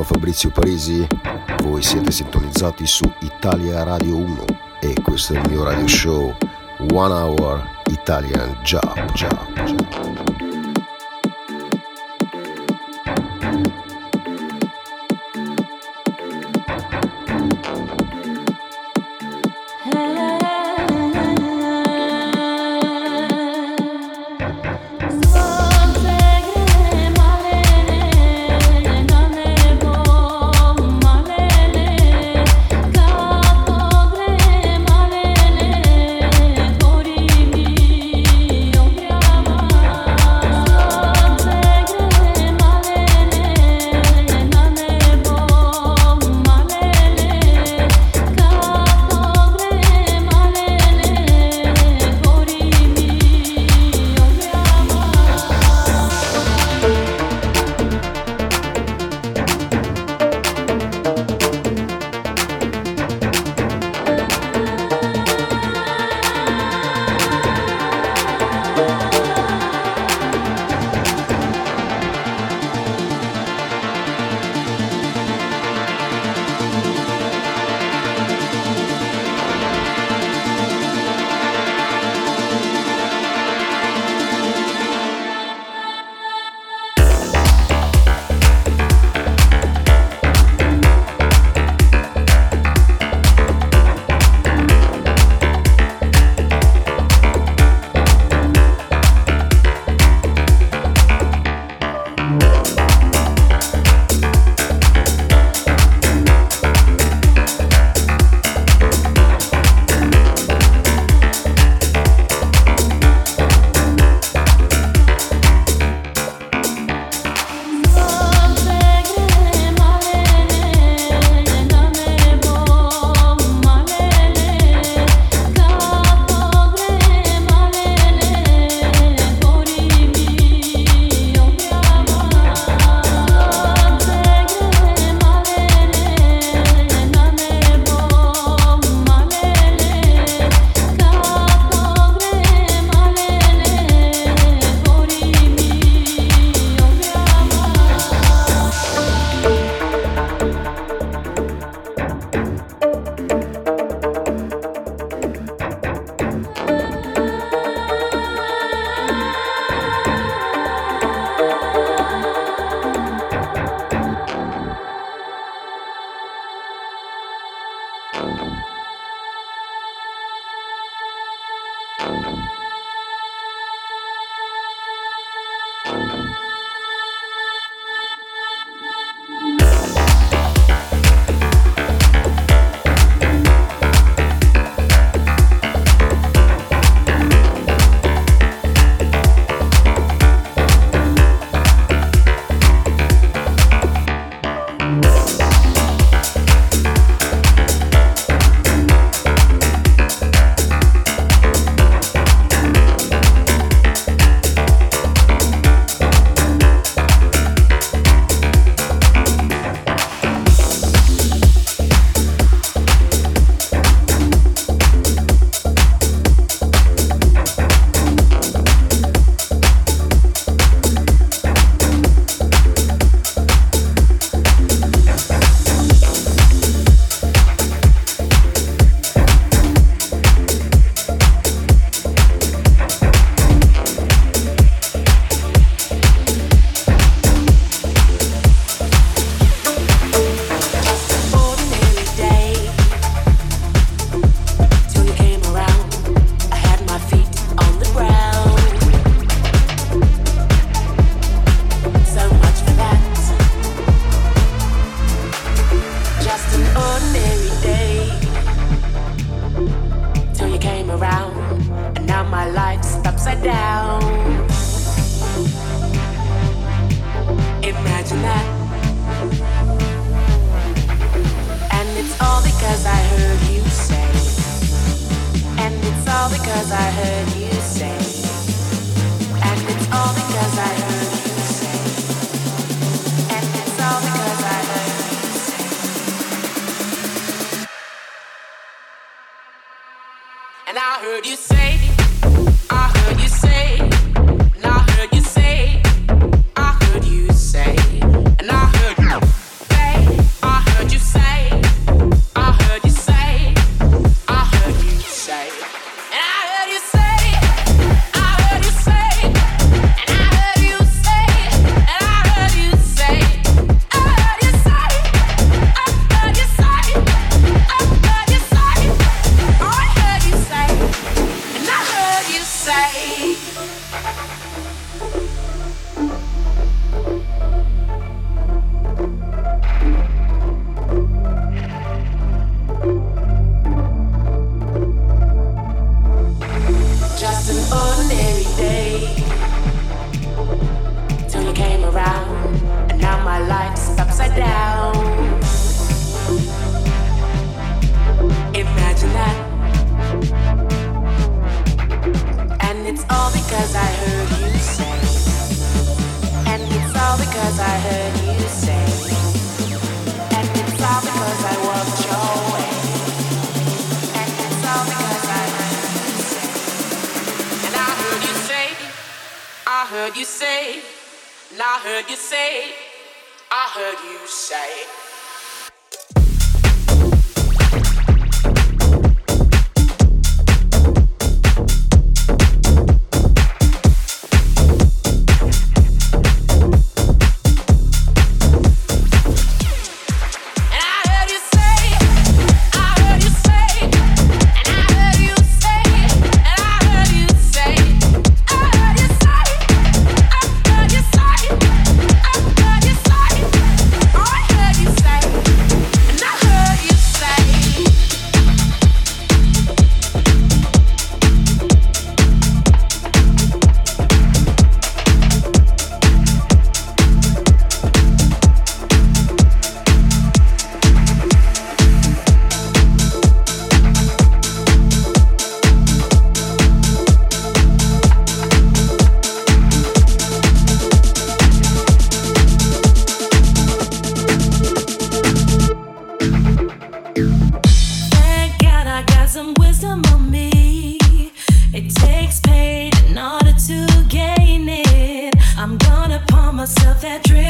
Sono Fabrizio Parisi, voi siete sintonizzati su Italia Radio 1 e questo è il mio radio show One Hour Italian Job. job, job.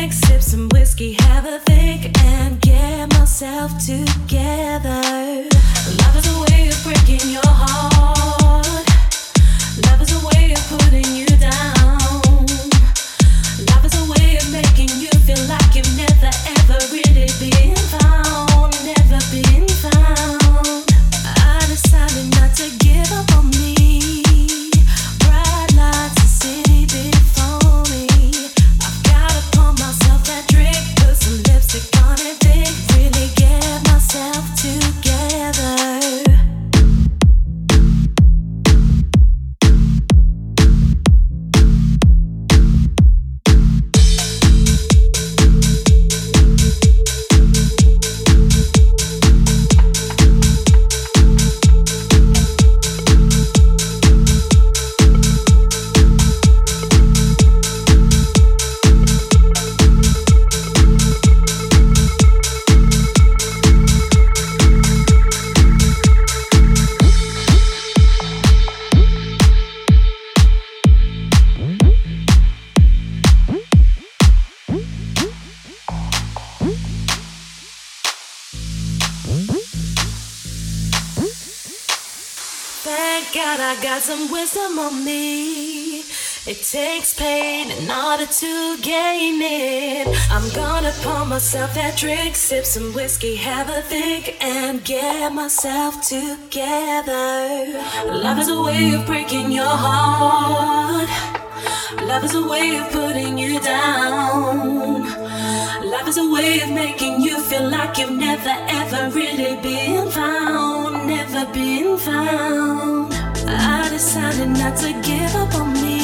drink, sip some whiskey, have a think, and get myself together. Love is a way of breaking your heart. Love is a way of putting you down. Myself that drink, sip some whiskey, have a think, and get myself together. Love is a way of breaking your heart. Love is a way of putting you down. Love is a way of making you feel like you've never ever really been found. Never been found. I decided not to give up on me.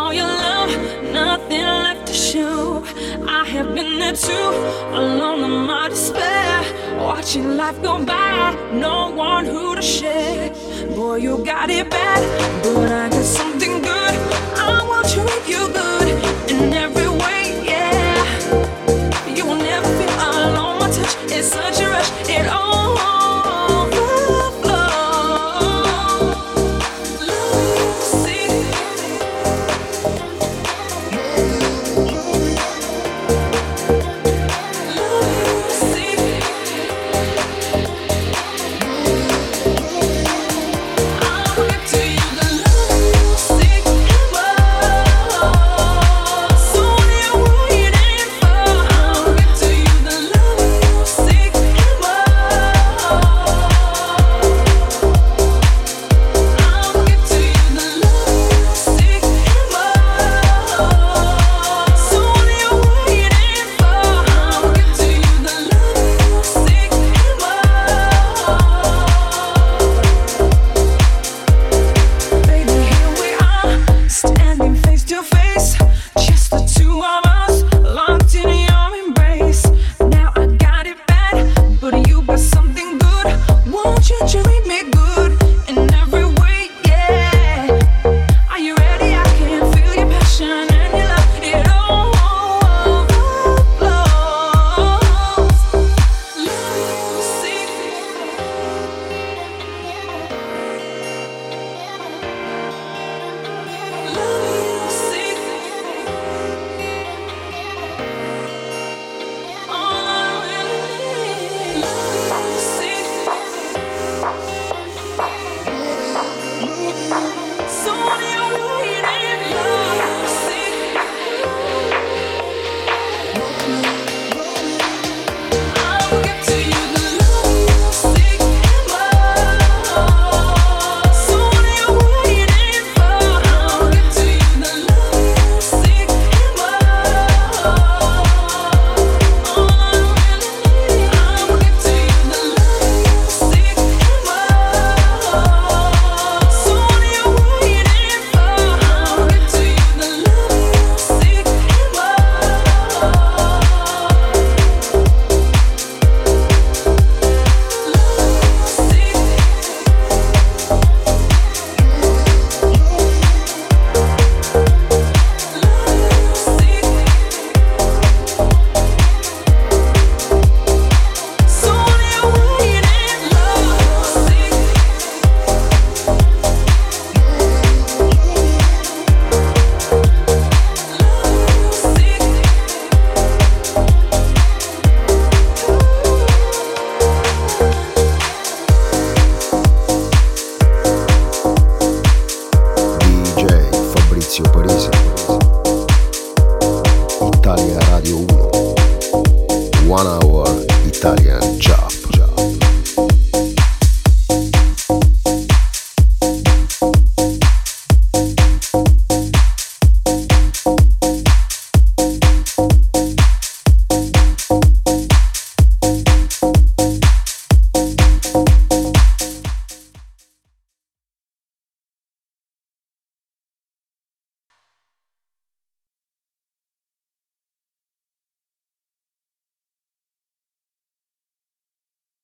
all your love, nothing left to show. I have been there too, alone in my despair, watching life go by, no one who to share. Boy, you got it bad, but I got something good. I will treat you good in every way, yeah. You will never feel alone. My touch is such a rush, it all.